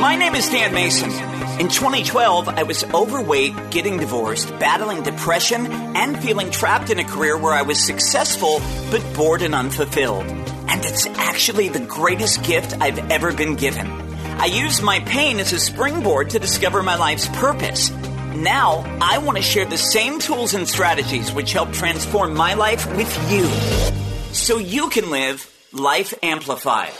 My name is Dan Mason. In 2012, I was overweight, getting divorced, battling depression, and feeling trapped in a career where I was successful but bored and unfulfilled. And it's actually the greatest gift I've ever been given. I used my pain as a springboard to discover my life's purpose. Now, I want to share the same tools and strategies which help transform my life with you so you can live Life Amplified.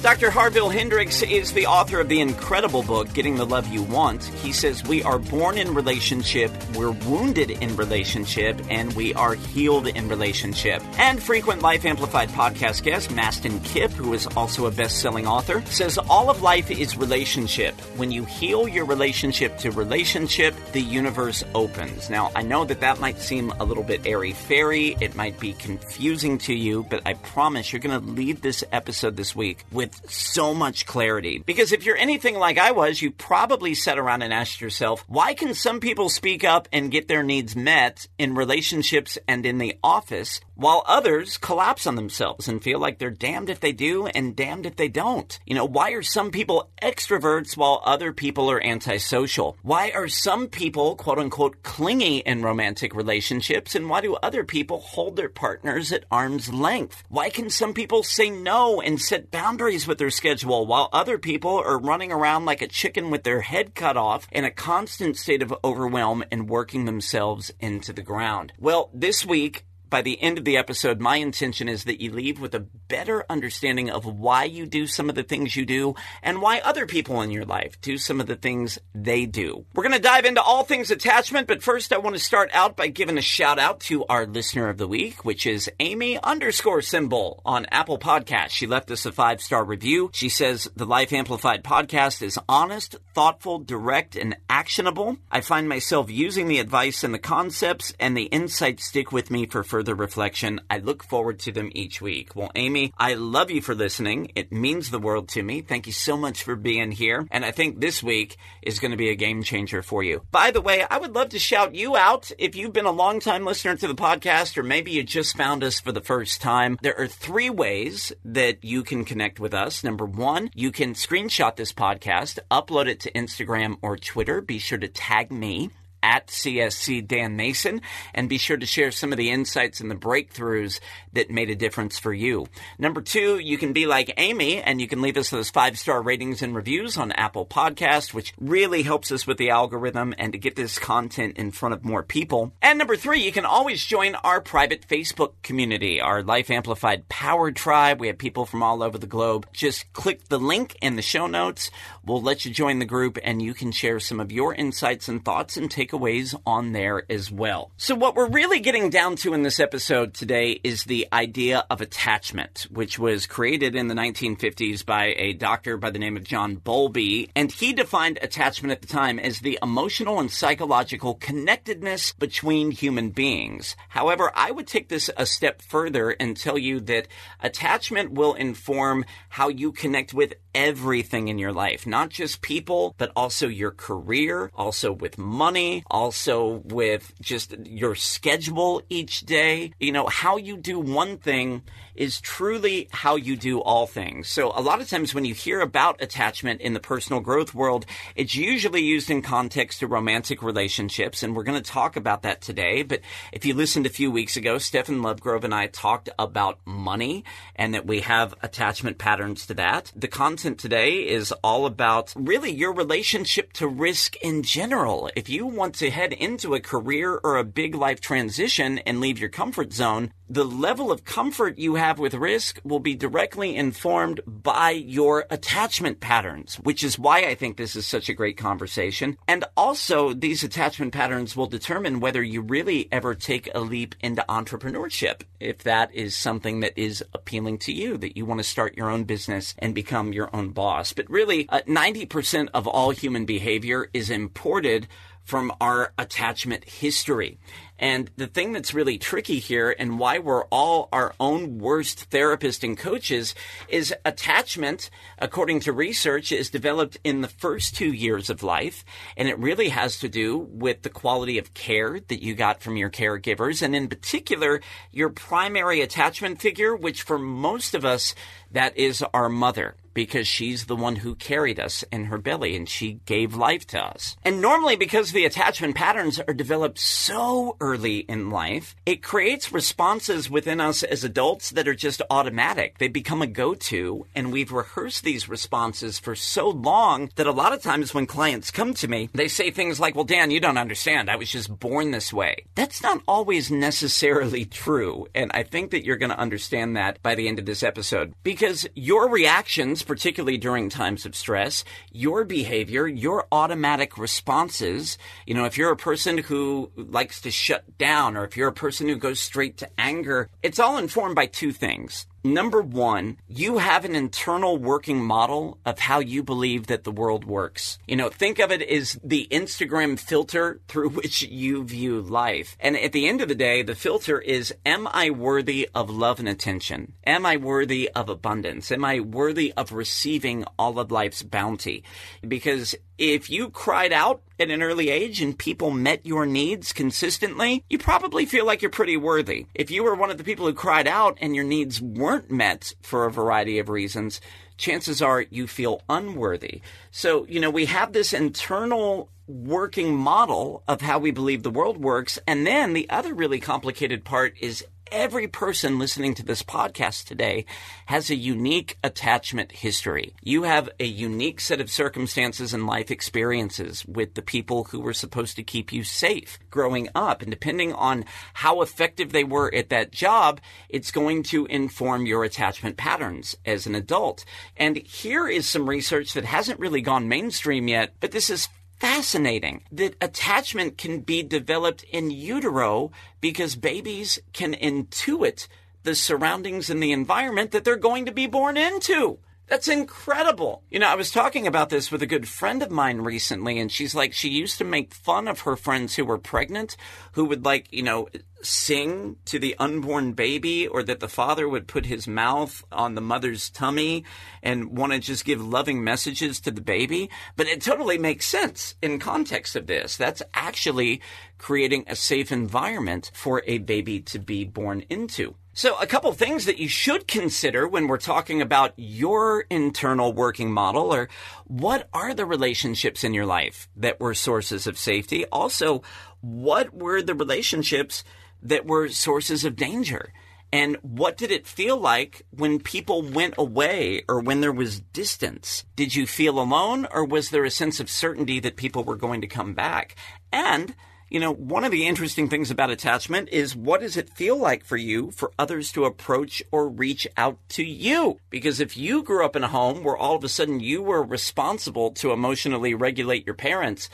Dr. Harville Hendrix is the author of the incredible book, Getting the Love You Want. He says we are born in relationship, we're wounded in relationship, and we are healed in relationship. And frequent Life Amplified podcast guest, Mastin Kipp, who is also a best selling author, says all of life is relationship. When you heal your relationship to relationship, the universe opens. Now, I know that that might seem a little bit airy fairy, it might be confusing to you, but I promise you're going to leave this episode this week with so much clarity. Because if you're anything like I was, you probably sat around and asked yourself, why can some people speak up and get their needs met in relationships and in the office, while others collapse on themselves and feel like they're damned if they do and damned if they don't? You know, why are some people extroverts while other people are antisocial? Why are some people, quote unquote, clingy in romantic relationships and why do other people hold their partners at arm's length? Why can some people say no and set boundaries with their schedule while other people are running around like a chicken with their head cut off in a constant state of overwhelm and working themselves into the ground? Well, this week, by the end of the episode, my intention is that you leave with a better understanding of why you do some of the things you do and why other people in your life do some of the things they do. We're going to dive into all things attachment, but first I want to start out by giving a shout out to our listener of the week, which is Amy underscore symbol on Apple Podcasts. She left us a five star review. She says the Life Amplified podcast is honest, thoughtful, direct, and actionable. I find myself using the advice and the concepts and the insights stick with me for further reflection. I look forward to them each week. Well, Amy, I love you for listening. It means the world to me. Thank you so much for being here. And I think this week is going to be a game changer for you. By the way, I would love to shout you out if you've been a long-time listener to the podcast or maybe you just found us for the first time. There are three ways that you can connect with us. Number one, you can screenshot this podcast, upload it to Instagram or Twitter. Be sure to tag me at CSC Dan Mason and be sure to share some of the insights and the breakthroughs that made a difference for you. Number two, you can be like Amy and you can leave us those five star ratings and reviews on Apple Podcast, which really helps us with the algorithm and to get this content in front of more people. And number three, you can always join our private Facebook community, our Life Amplified Power Tribe. We have people from all over the globe. Just click the link in the show notes. We'll let you join the group and you can share some of your insights and thoughts and take takeaways on there as well. So, what we're really getting down to in this episode today is the idea of attachment, which was created in the 1950s by a doctor by the name of John Bowlby. And he defined attachment at the time as the emotional and psychological connectedness between human beings. However, I would take this a step further and tell you that attachment will inform how you connect with everything in your life, not just people, but also your career, also with money, also with just your schedule each day. You know, how you do one thing is truly how you do all things. So a lot of times when you hear about attachment in the personal growth world, it's usually used in context to romantic relationships. And we're going to talk about that today. But if you listened a few weeks ago, Stephen Lovegrove and I talked about money and that we have attachment patterns to that. The content today is all about really your relationship to risk in general. If you want to head into a career or a big life transition and leave your comfort zone, the level of comfort you have with risk will be directly informed by your attachment patterns, which is why I think this is such a great conversation. And also, these attachment patterns will determine whether you really ever take a leap into entrepreneurship, if that is something that is appealing to you, that you want to start your own business and become your own boss. But really, uh, 90% of all human behavior is imported from our attachment history. And the thing that's really tricky here and why we're all our own worst therapists and coaches is attachment, according to research, is developed in the first two years of life. And it really has to do with the quality of care that you got from your caregivers. And in particular, your primary attachment figure, which for most of us, that is our mother because she's the one who carried us in her belly and she gave life to us. And normally, because the attachment patterns are developed so early in life, it creates responses within us as adults that are just automatic. They become a go to, and we've rehearsed these responses for so long that a lot of times when clients come to me, they say things like, Well, Dan, you don't understand. I was just born this way. That's not always necessarily true. And I think that you're going to understand that by the end of this episode because your reactions, particularly during times of stress, your behavior, your automatic responses, you know, if you're a person who likes to shut down or if you're a person who goes straight to anger, it's all informed by two things. Number one, you have an internal working model of how you believe that the world works. You know, think of it as the Instagram filter through which you view life. And at the end of the day, the filter is, am I worthy of love and attention? Am I worthy of abundance? Am I worthy of receiving all of life's bounty? Because if you cried out at an early age and people met your needs consistently, you probably feel like you're pretty worthy. If you were one of the people who cried out and your needs weren't met for a variety of reasons, chances are you feel unworthy. So, you know, we have this internal working model of how we believe the world works. And then the other really complicated part is every person listening to this podcast today has a unique attachment history. You have a unique set of circumstances and life experiences with the people who were supposed to keep you safe growing up. And depending on how effective they were at that job, it's going to inform your attachment patterns as an adult. And here is some research that hasn't really gone mainstream yet, but this is fascinating that attachment can be developed in utero because babies can intuit the surroundings and the environment that they're going to be born into. That's incredible. You know, I was talking about this with a good friend of mine recently, and she's like, she used to make fun of her friends who were pregnant, who would like, you know, sing to the unborn baby, or that the father would put his mouth on the mother's tummy and want to just give loving messages to the baby. But it totally makes sense in context of this. That's actually creating a safe environment for a baby to be born into. So, a couple things that you should consider when we're talking about your internal working model or what are the relationships in your life that were sources of safety? Also, what were the relationships that were sources of danger? And what did it feel like when people went away or when there was distance? Did you feel alone or was there a sense of certainty that people were going to come back? And you know, one of the interesting things about attachment is what does it feel like for you for others to approach or reach out to you? Because if you grew up in a home where all of a sudden you were responsible to emotionally regulate your parents,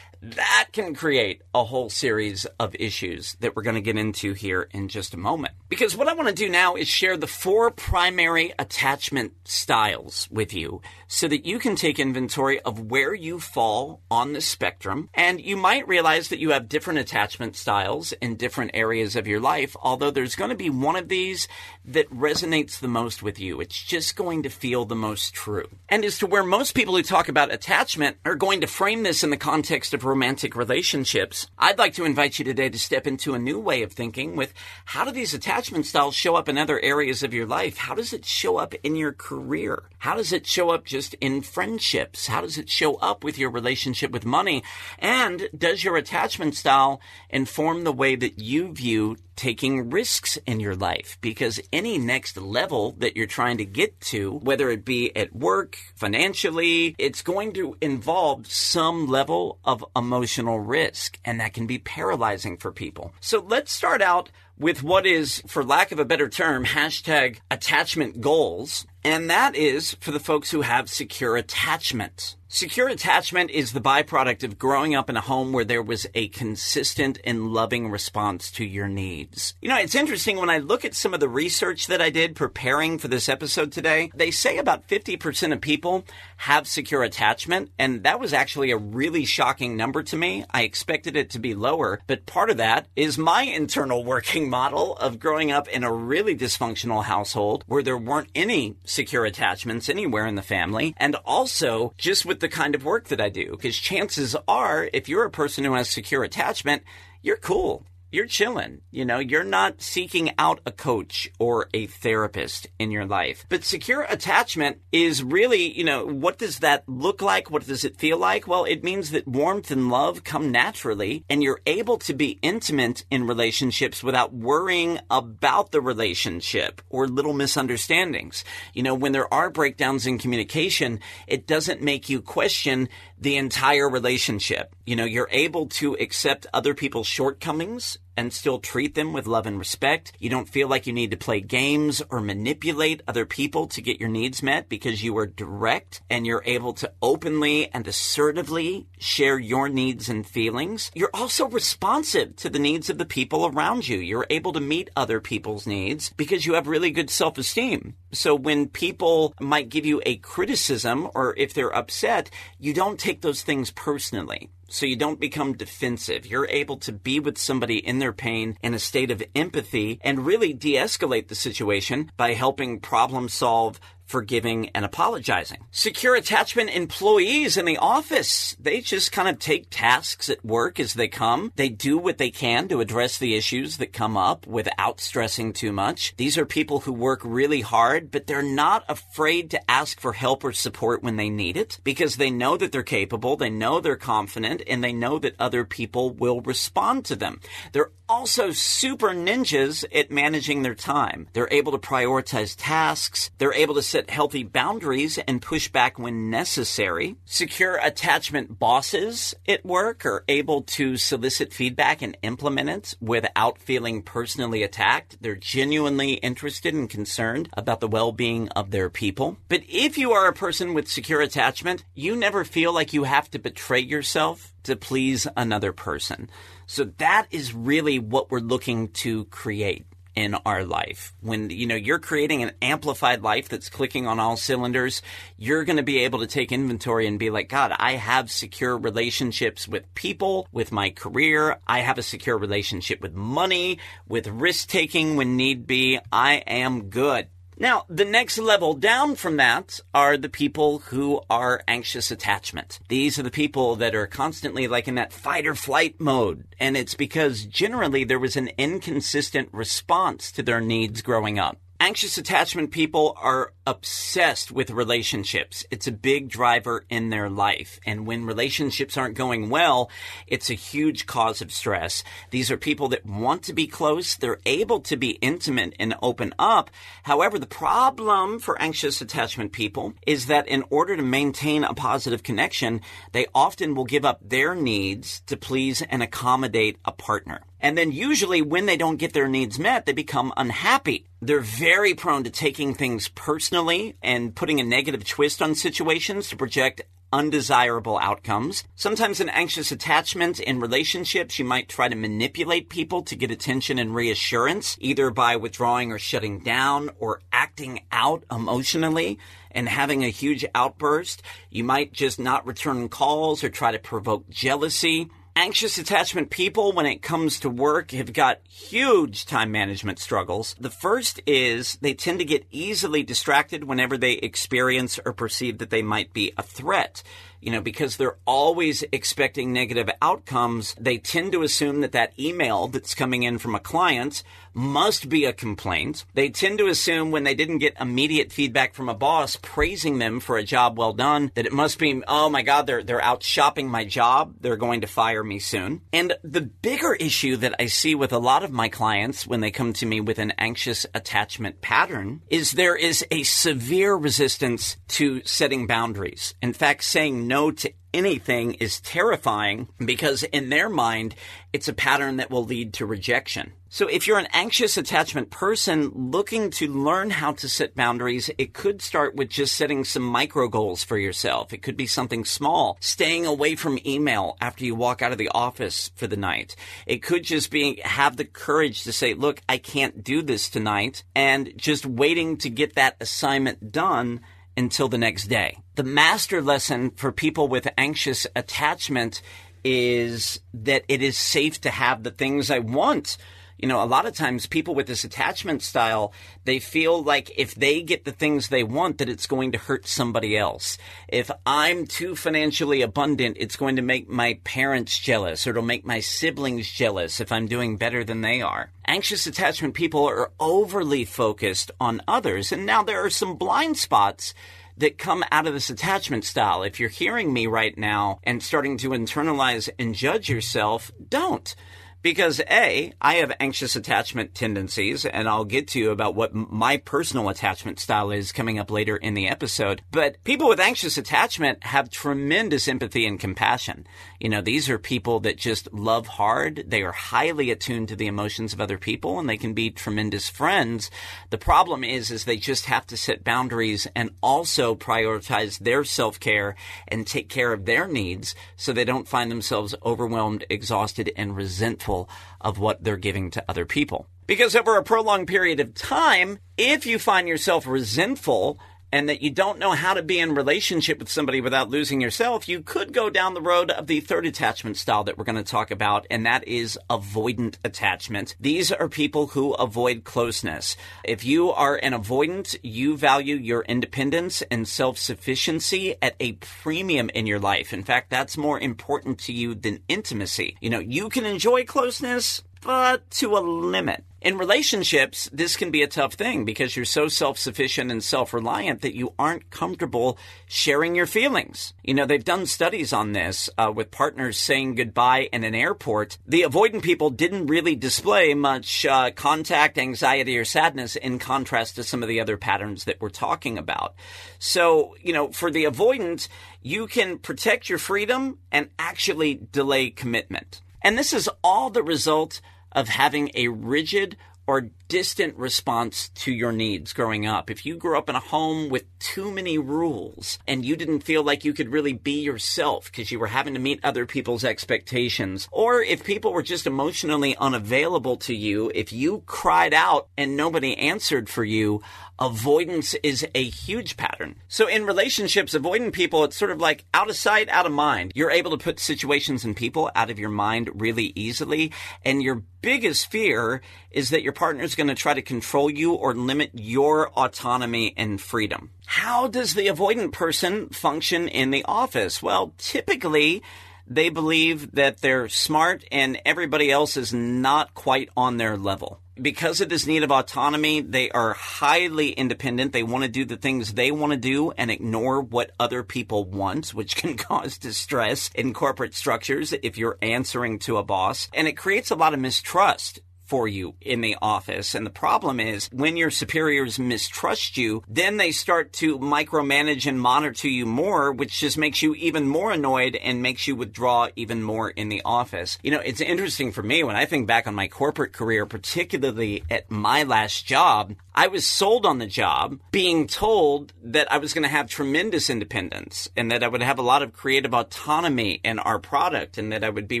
that can create a whole series of issues that we're going to get into here in just a moment. Because what I want to do now is share the four primary attachment styles with you so that you can take inventory of where you fall on the spectrum. And you might realize that you have different attachment styles in different areas of your life, although there's going to be one of these that resonates the most with you. It's just going to feel the most true. And as to where most people who talk about attachment are going to frame this in the context of romantic relationships, I'd like to invite you today to step into a new way of thinking with how do these attachment styles show up in other areas of your life? How does it show up in your career? How does it show up just in friendships? How does it show up with your relationship with money? And does your attachment style inform the way that you view taking risks in your life because any next level that you're trying to get to, whether it be at work, financially, it's going to involve some level of emotional risk and that can be paralyzing for people. So let's start out with what is, for lack of a better term, hashtag attachment goals. And that is for the folks who have secure attachment. Secure attachment is the byproduct of growing up in a home where there was a consistent and loving response to your needs. You know, it's interesting when I look at some of the research that I did preparing for this episode today, they say about 50% of people have secure attachment, and that was actually a really shocking number to me. I expected it to be lower, but part of that is my internal working model of growing up in a really dysfunctional household where there weren't any secure attachments anywhere in the family, and also just with the kind of work that I do. Because chances are, if you're a person who has secure attachment, you're cool you're chilling. You know, you're not seeking out a coach or a therapist in your life. But secure attachment is really, you know, what does that look like? What does it feel like? Well, it means that warmth and love come naturally and you're able to be intimate in relationships without worrying about the relationship or little misunderstandings. You know, when there are breakdowns in communication, it doesn't make you question the entire relationship. You know, you're able to accept other people's shortcomings and still treat them with love and respect. You don't feel like you need to play games or manipulate other people to get your needs met because you are direct and you're able to openly and assertively share your needs and feelings. You're also responsive to the needs of the people around you. You're able to meet other people's needs because you have really good self-esteem. So when people might give you a criticism or if they're upset, you don't take those things personally so you don't become defensive. You're able to be with somebody in their pain in a state of empathy and really de escalate the situation by helping problem solve forgiving and apologizing. Secure attachment employees in the office, they just kind of take tasks at work as they come. They do what they can to address the issues that come up without stressing too much. These are people who work really hard, but they're not afraid to ask for help or support when they need it because they know that they're capable, they know they're confident, and they know that other people will respond to them. They're also super ninjas at managing their time. They're able to prioritize tasks. They're able to set healthy boundaries and push back when necessary. Secure attachment bosses at work are able to solicit feedback and implement it without feeling personally attacked. They're genuinely interested and concerned about the well-being of their people. But if you are a person with secure attachment, you never feel like you have to betray yourself to please another person. So that is really what we're looking to create in our life. When, you know, you're creating an amplified life that's clicking on all cylinders, you're going to be able to take inventory and be like, God, I have secure relationships with people, with my career. I have a secure relationship with money, with risk taking when need be. I am good. Now, the next level down from that are the people who are anxious attachment. These are the people that are constantly like in that fight or flight mode. And it's because generally there was an inconsistent response to their needs growing up. Anxious attachment people are obsessed with relationships. It's a big driver in their life. And when relationships aren't going well, it's a huge cause of stress. These are people that want to be close. They're able to be intimate and open up. However, the problem for anxious attachment people is that in order to maintain a positive connection, they often will give up their needs to please and accommodate a partner. And then usually when they don't get their needs met, they become unhappy. They're very prone to taking things personally and putting a negative twist on situations to project undesirable outcomes. Sometimes an anxious attachment in relationships, you might try to manipulate people to get attention and reassurance, either by withdrawing or shutting down or acting out emotionally and having a huge outburst. You might just not return calls or try to provoke jealousy. Anxious attachment people, when it comes to work, have got huge time management struggles. The first is they tend to get easily distracted whenever they experience or perceive that they might be a threat you know, because they're always expecting negative outcomes, they tend to assume that that email that's coming in from a client must be a complaint. They tend to assume when they didn't get immediate feedback from a boss praising them for a job well done that it must be, oh my God, they're, they're out shopping my job. They're going to fire me soon. And the bigger issue that I see with a lot of my clients when they come to me with an anxious attachment pattern is there is a severe resistance to setting boundaries. In fact, saying no to anything is terrifying because in their mind, it's a pattern that will lead to rejection. So if you're an anxious attachment person looking to learn how to set boundaries, it could start with just setting some micro goals for yourself. It could be something small, staying away from email after you walk out of the office for the night. It could just be have the courage to say, look, I can't do this tonight and just waiting to get that assignment done until the next day. The master lesson for people with anxious attachment is that it is safe to have the things I want. You know, a lot of times people with this attachment style, they feel like if they get the things they want, that it's going to hurt somebody else. If I'm too financially abundant, it's going to make my parents jealous or it'll make my siblings jealous if I'm doing better than they are. Anxious attachment people are overly focused on others. And now there are some blind spots that come out of this attachment style. If you're hearing me right now and starting to internalize and judge yourself, don't. Because A, I have anxious attachment tendencies, and I'll get to you about what my personal attachment style is coming up later in the episode. But people with anxious attachment have tremendous empathy and compassion. You know, these are people that just love hard. They are highly attuned to the emotions of other people, and they can be tremendous friends. The problem is, is they just have to set boundaries and also prioritize their self-care and take care of their needs so they don't find themselves overwhelmed, exhausted, and resentful of what they're giving to other people. Because over a prolonged period of time, if you find yourself resentful and that you don't know how to be in relationship with somebody without losing yourself, you could go down the road of the third attachment style that we're going to talk about, and that is avoidant attachment. These are people who avoid closeness. If you are an avoidant, you value your independence and self-sufficiency at a premium in your life. In fact, that's more important to you than intimacy. You know, you can enjoy closeness, but to a limit. In relationships, this can be a tough thing because you're so self-sufficient and self-reliant that you aren't comfortable sharing your feelings. You know, they've done studies on this uh, with partners saying goodbye in an airport. The avoidant people didn't really display much uh, contact, anxiety, or sadness in contrast to some of the other patterns that we're talking about. So, you know, for the avoidant, you can protect your freedom and actually delay commitment. And this is all the result of having a rigid or distant response to your needs growing up. If you grew up in a home with too many rules and you didn't feel like you could really be yourself because you were having to meet other people's expectations, or if people were just emotionally unavailable to you, if you cried out and nobody answered for you, avoidance is a huge pattern. So in relationships, avoiding people, it's sort of like out of sight, out of mind. You're able to put situations and people out of your mind really easily. And your biggest fear is that your partner is going to try to control you or limit your autonomy and freedom. How does the avoidant person function in the office? Well, typically, they believe that they're smart and everybody else is not quite on their level because of this need of autonomy, they are highly independent. They want to do the things they want to do and ignore what other people want, which can cause distress in corporate structures if you're answering to a boss. And it creates a lot of mistrust for you in the office. And the problem is when your superiors mistrust you, then they start to micromanage and monitor you more, which just makes you even more annoyed and makes you withdraw even more in the office. You know, it's interesting for me when I think back on my corporate career, particularly at my last job, I was sold on the job being told that I was going to have tremendous independence and that I would have a lot of creative autonomy in our product and that I would be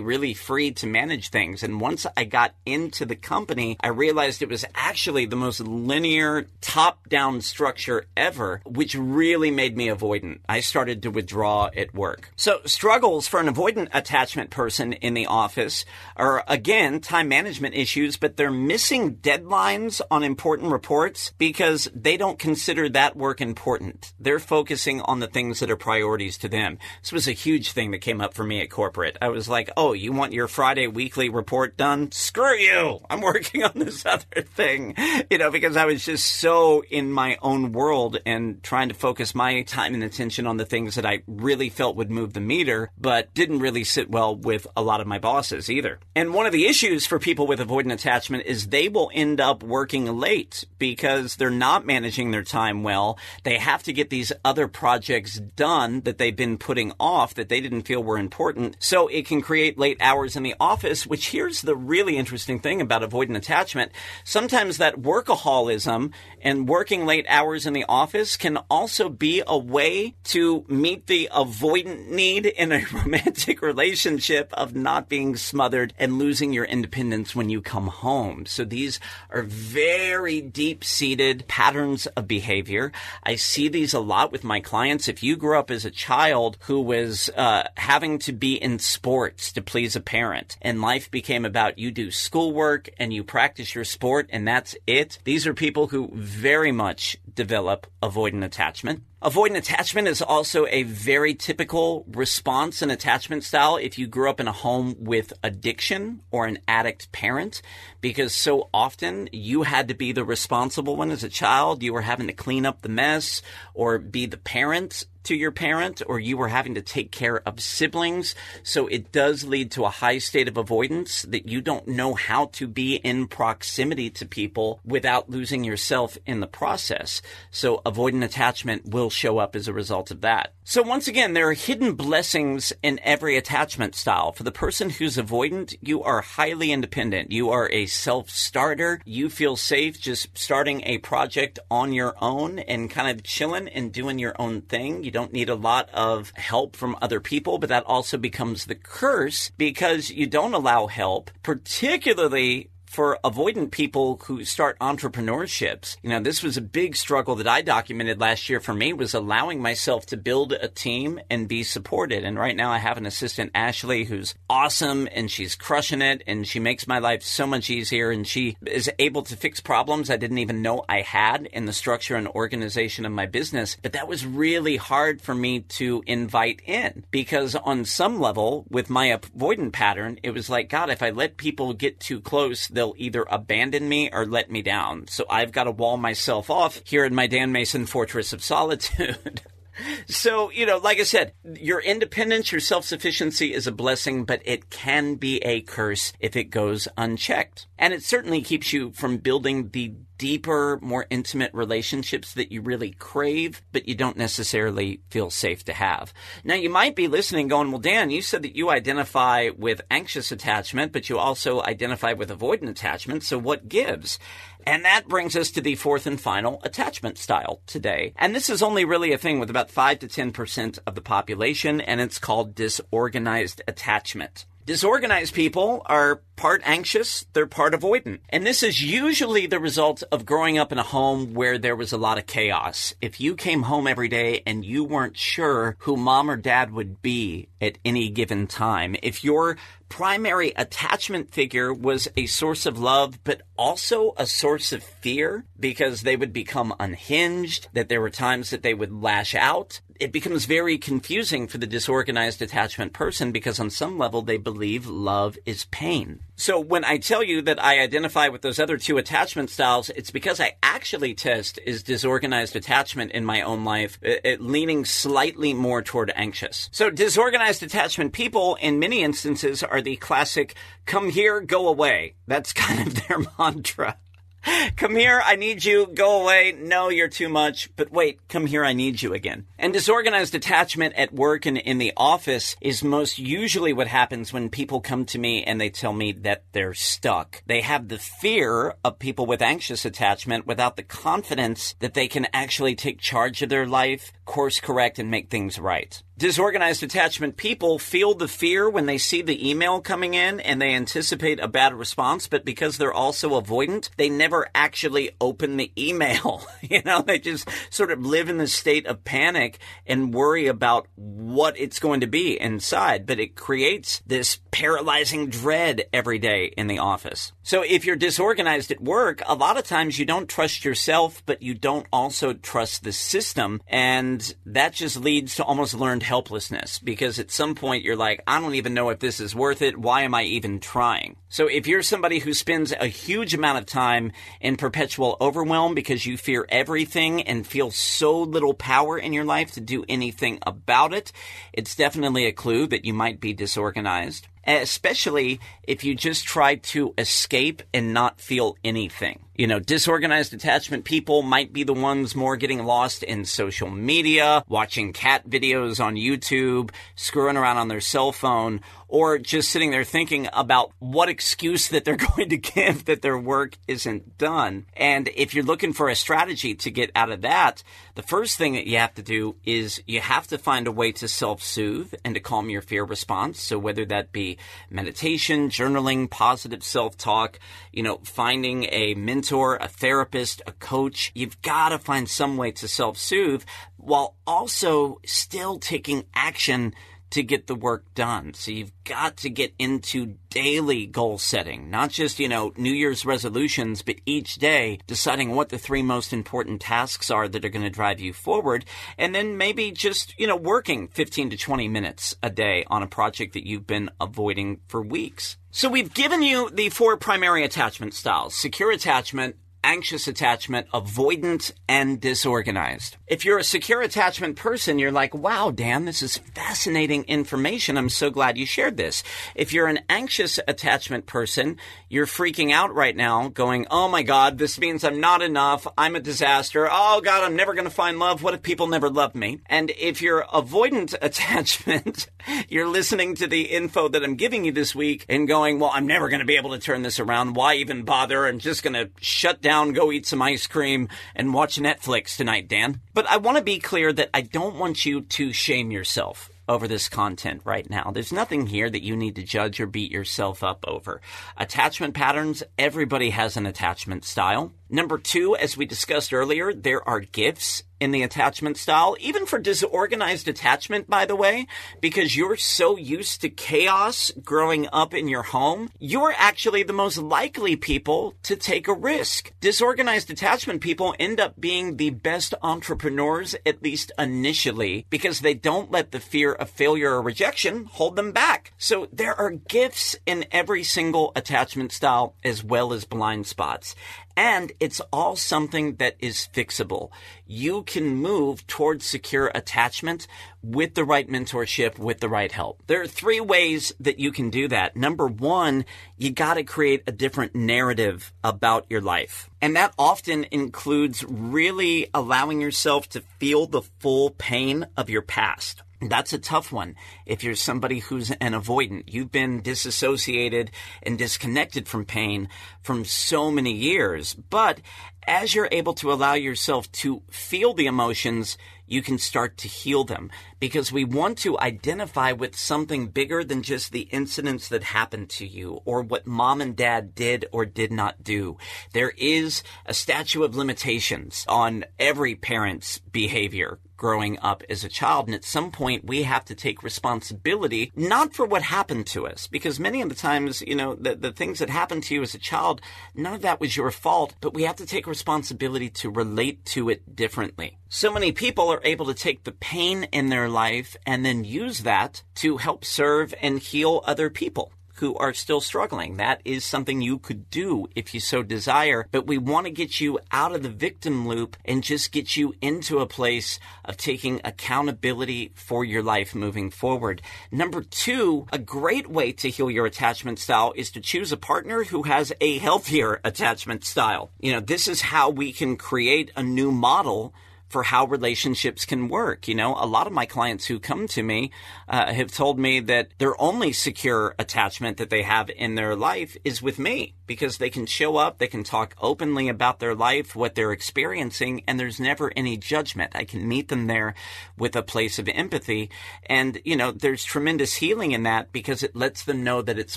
really free to manage things. And once I got into the company, I realized it was actually the most linear top down structure ever, which really made me avoidant. I started to withdraw at work. So struggles for an avoidant attachment person in the office are again time management issues, but they're missing deadlines on important reports because they don't consider that work important. They're focusing on the things that are priorities to them. This was a huge thing that came up for me at corporate. I was like, oh, you want your Friday weekly report done? Screw you. I'm working on this other thing, you know, because I was just so in my own world and trying to focus my time and attention on the things that I really felt would move the meter, but didn't really sit well with a lot of my bosses either. And one of the issues for people with avoidant attachment is they will end up working late because they're not managing their time well. They have to get these other projects done that they've been putting off that they didn't feel were important. So it can create late hours in the office, which here's the really interesting thing about avoidant attachment. Sometimes that workaholism and working late hours in the office can also be a way to meet the avoidant need in a romantic relationship of not being smothered and losing your independence when you come home. So these are very deep seated patterns of behavior. I see these a lot with my clients. If you grew up as a child who was uh, having to be in sports to please a parent and life became about you do schoolwork and you practice your sport and that's it, these are people who very much develop avoidant attachment. Avoidant attachment is also a very typical response and attachment style if you grew up in a home with addiction or an addict parent, because so often you had to be the responsible one as a child. You were having to clean up the mess or be the parent to your parent or you were having to take care of siblings. So it does lead to a high state of avoidance that you don't know how to be in proximity to people without losing yourself in the process. So avoidant attachment will show up as a result of that. So once again, there are hidden blessings in every attachment style. For the person who's avoidant, you are highly independent. You are a self-starter. You feel safe just starting a project on your own and kind of chilling and doing your own thing. You don't need a lot of help from other people, but that also becomes the curse because you don't allow help, particularly for avoidant people who start entrepreneurships. You know, this was a big struggle that I documented last year for me was allowing myself to build a team and be supported. And right now I have an assistant, Ashley, who's awesome and she's crushing it and she makes my life so much easier and she is able to fix problems I didn't even know I had in the structure and organization of my business. But that was really hard for me to invite in because on some level with my avoidant pattern, it was like, God, if I let people get too close, they'll either abandon me or let me down. So I've got to wall myself off here in my Dan Mason Fortress of Solitude. so, you know, like I said, your independence, your self sufficiency is a blessing, but it can be a curse if it goes unchecked. And it certainly keeps you from building the deeper, more intimate relationships that you really crave, but you don't necessarily feel safe to have. Now, you might be listening going, well, Dan, you said that you identify with anxious attachment, but you also identify with avoidant attachment. So what gives? And that brings us to the fourth and final attachment style today. And this is only really a thing with about 5 to 10% of the population, and it's called disorganized attachment. Disorganized people are part anxious, they're part avoidant. And this is usually the result of growing up in a home where there was a lot of chaos. If you came home every day and you weren't sure who mom or dad would be at any given time, if your primary attachment figure was a source of love, but also a source of fear because they would become unhinged, that there were times that they would lash out, it becomes very confusing for the disorganized attachment person because on some level they believe love is pain. So when I tell you that I identify with those other two attachment styles, it's because I actually test is disorganized attachment in my own life, it, it, leaning slightly more toward anxious. So disorganized attachment people in many instances are the classic come here, go away. That's kind of their mantra. Come here, I need you. Go away. No, you're too much. But wait, come here, I need you again. And disorganized attachment at work and in the office is most usually what happens when people come to me and they tell me that they're stuck. They have the fear of people with anxious attachment without the confidence that they can actually take charge of their life, course correct, and make things right. Disorganized attachment people feel the fear when they see the email coming in and they anticipate a bad response, but because they're also avoidant, they never actually open the email. you know, they just sort of live in the state of panic and worry about what it's going to be inside, but it creates this paralyzing dread every day in the office. So if you're disorganized at work, a lot of times you don't trust yourself, but you don't also trust the system. And that just leads to almost learned helplessness because at some point you're like, I don't even know if this is worth it. Why am I even trying? So if you're somebody who spends a huge amount of time in perpetual overwhelm because you fear everything and feel so little power in your life to do anything about it, it's definitely a clue that you might be disorganized especially if you just try to escape and not feel anything. You know, disorganized attachment people might be the ones more getting lost in social media, watching cat videos on YouTube, screwing around on their cell phone, or just sitting there thinking about what excuse that they're going to give that their work isn't done. And if you're looking for a strategy to get out of that, the first thing that you have to do is you have to find a way to self-soothe and to calm your fear response. So whether that be meditation, journaling, positive self-talk, you know, finding a mentor, a therapist, a coach, you've got to find some way to self-soothe while also still taking action to get the work done. So you've got to get into daily goal setting, not just, you know, New Year's resolutions, but each day deciding what the three most important tasks are that are going to drive you forward. And then maybe just, you know, working 15 to 20 minutes a day on a project that you've been avoiding for weeks. So we've given you the four primary attachment styles. Secure attachment, anxious attachment, avoidant, and disorganized. If you're a secure attachment person, you're like, wow, Dan, this is fascinating information. I'm so glad you shared this. If you're an anxious attachment person, you're freaking out right now, going, oh my God, this means I'm not enough. I'm a disaster. Oh God, I'm never going to find love. What if people never love me? And if you're avoidant attachment, you're listening to the info that I'm giving you this week and going, well, I'm never going to be able to turn this around. Why even bother? I'm just going to shut down down, go eat some ice cream, and watch Netflix tonight, Dan. But I want to be clear that I don't want you to shame yourself over this content right now. There's nothing here that you need to judge or beat yourself up over. Attachment patterns, everybody has an attachment style. Number two, as we discussed earlier, there are gifts in the attachment style, even for disorganized attachment, by the way, because you're so used to chaos growing up in your home, you're actually the most likely people to take a risk. Disorganized attachment people end up being the best entrepreneurs, at least initially, because they don't let the fear of failure or rejection hold them back. So there are gifts in every single attachment style as well as blind spots. And it's all something that is fixable. You can move towards secure attachment with the right mentorship, with the right help. There are three ways that you can do that. Number one, you got to create a different narrative about your life. And that often includes really allowing yourself to feel the full pain of your past. That's a tough one. If you're somebody who's an avoidant, you've been disassociated and disconnected from pain from so many years. But as you're able to allow yourself to feel the emotions, you can start to heal them because we want to identify with something bigger than just the incidents that happened to you or what mom and dad did or did not do. There is a statute of limitations on every parent's behavior growing up as a child. And at some point, we have to take responsibility, not for what happened to us, because many of the times, you know, the, the things that happened to you as a child, none of that was your fault, but we have to take responsibility to relate to it differently. So many people are able to take the pain in their life and then use that to help serve and heal other people who are still struggling. That is something you could do if you so desire, but we want to get you out of the victim loop and just get you into a place of taking accountability for your life moving forward. Number two, a great way to heal your attachment style is to choose a partner who has a healthier attachment style. You know, this is how we can create a new model for how relationships can work. You know, a lot of my clients who come to me uh, have told me that their only secure attachment that they have in their life is with me because they can show up, they can talk openly about their life, what they're experiencing, and there's never any judgment. I can meet them there with a place of empathy. And, you know, there's tremendous healing in that because it lets them know that it's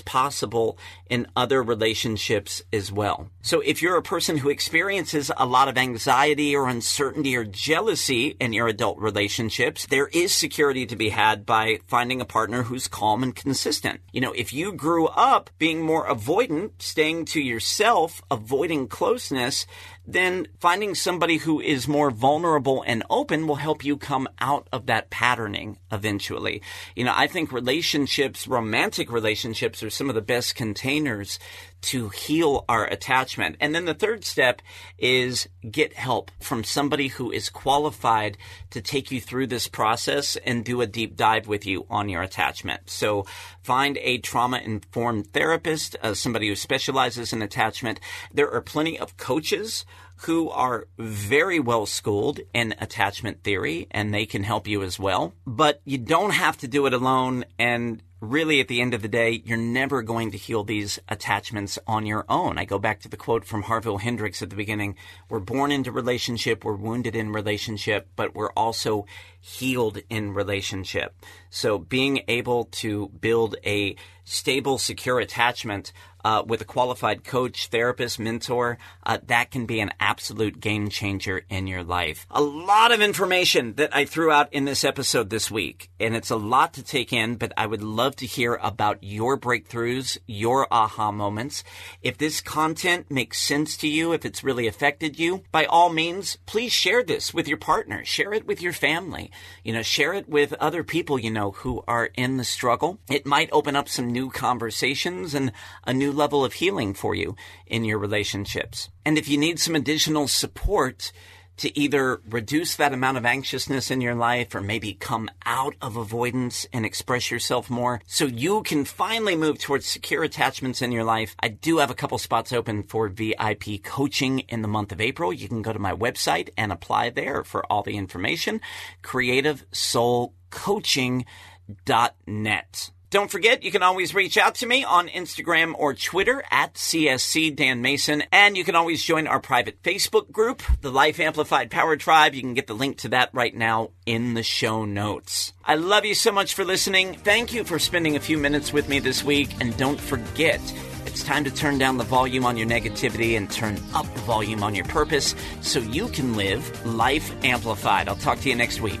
possible in other relationships as well. So if you're a person who experiences a lot of anxiety or uncertainty or jealousy in your adult relationships, there is security to be had by finding a partner who's calm and consistent. You know, if you grew up being more avoidant, staying to yourself, avoiding closeness, then finding somebody who is more vulnerable and open will help you come out of that patterning eventually. You know, I think relationships, romantic relationships are some of the best containers to heal our attachment. And then the third step is get help from somebody who is qualified to take you through this process and do a deep dive with you on your attachment. So find a trauma informed therapist, uh, somebody who specializes in attachment. There are plenty of coaches who are very well schooled in attachment theory and they can help you as well. But you don't have to do it alone and really at the end of the day, you're never going to heal these attachments on your own. I go back to the quote from Harville Hendrix at the beginning. We're born into relationship, we're wounded in relationship, but we're also healed in relationship. So being able to build a stable, secure attachment uh, with a qualified coach, therapist, mentor, uh, that can be an absolute game changer in your life. A lot of information that I threw out in this episode this week, and it's a lot to take in, but I would love to hear about your breakthroughs, your aha moments. If this content makes sense to you, if it's really affected you, by all means, please share this with your partner. Share it with your family. You know, share it with other people you know who are in the struggle. It might open up some new conversations and a new level of healing for you in your relationships. And if you need some additional support, to either reduce that amount of anxiousness in your life or maybe come out of avoidance and express yourself more so you can finally move towards secure attachments in your life. I do have a couple spots open for VIP coaching in the month of April. You can go to my website and apply there for all the information. CreativeSoulCoaching.net. Don't forget, you can always reach out to me on Instagram or Twitter at CSC Dan Mason. And you can always join our private Facebook group, the Life Amplified Power Tribe. You can get the link to that right now in the show notes. I love you so much for listening. Thank you for spending a few minutes with me this week. And don't forget, it's time to turn down the volume on your negativity and turn up the volume on your purpose so you can live life amplified. I'll talk to you next week.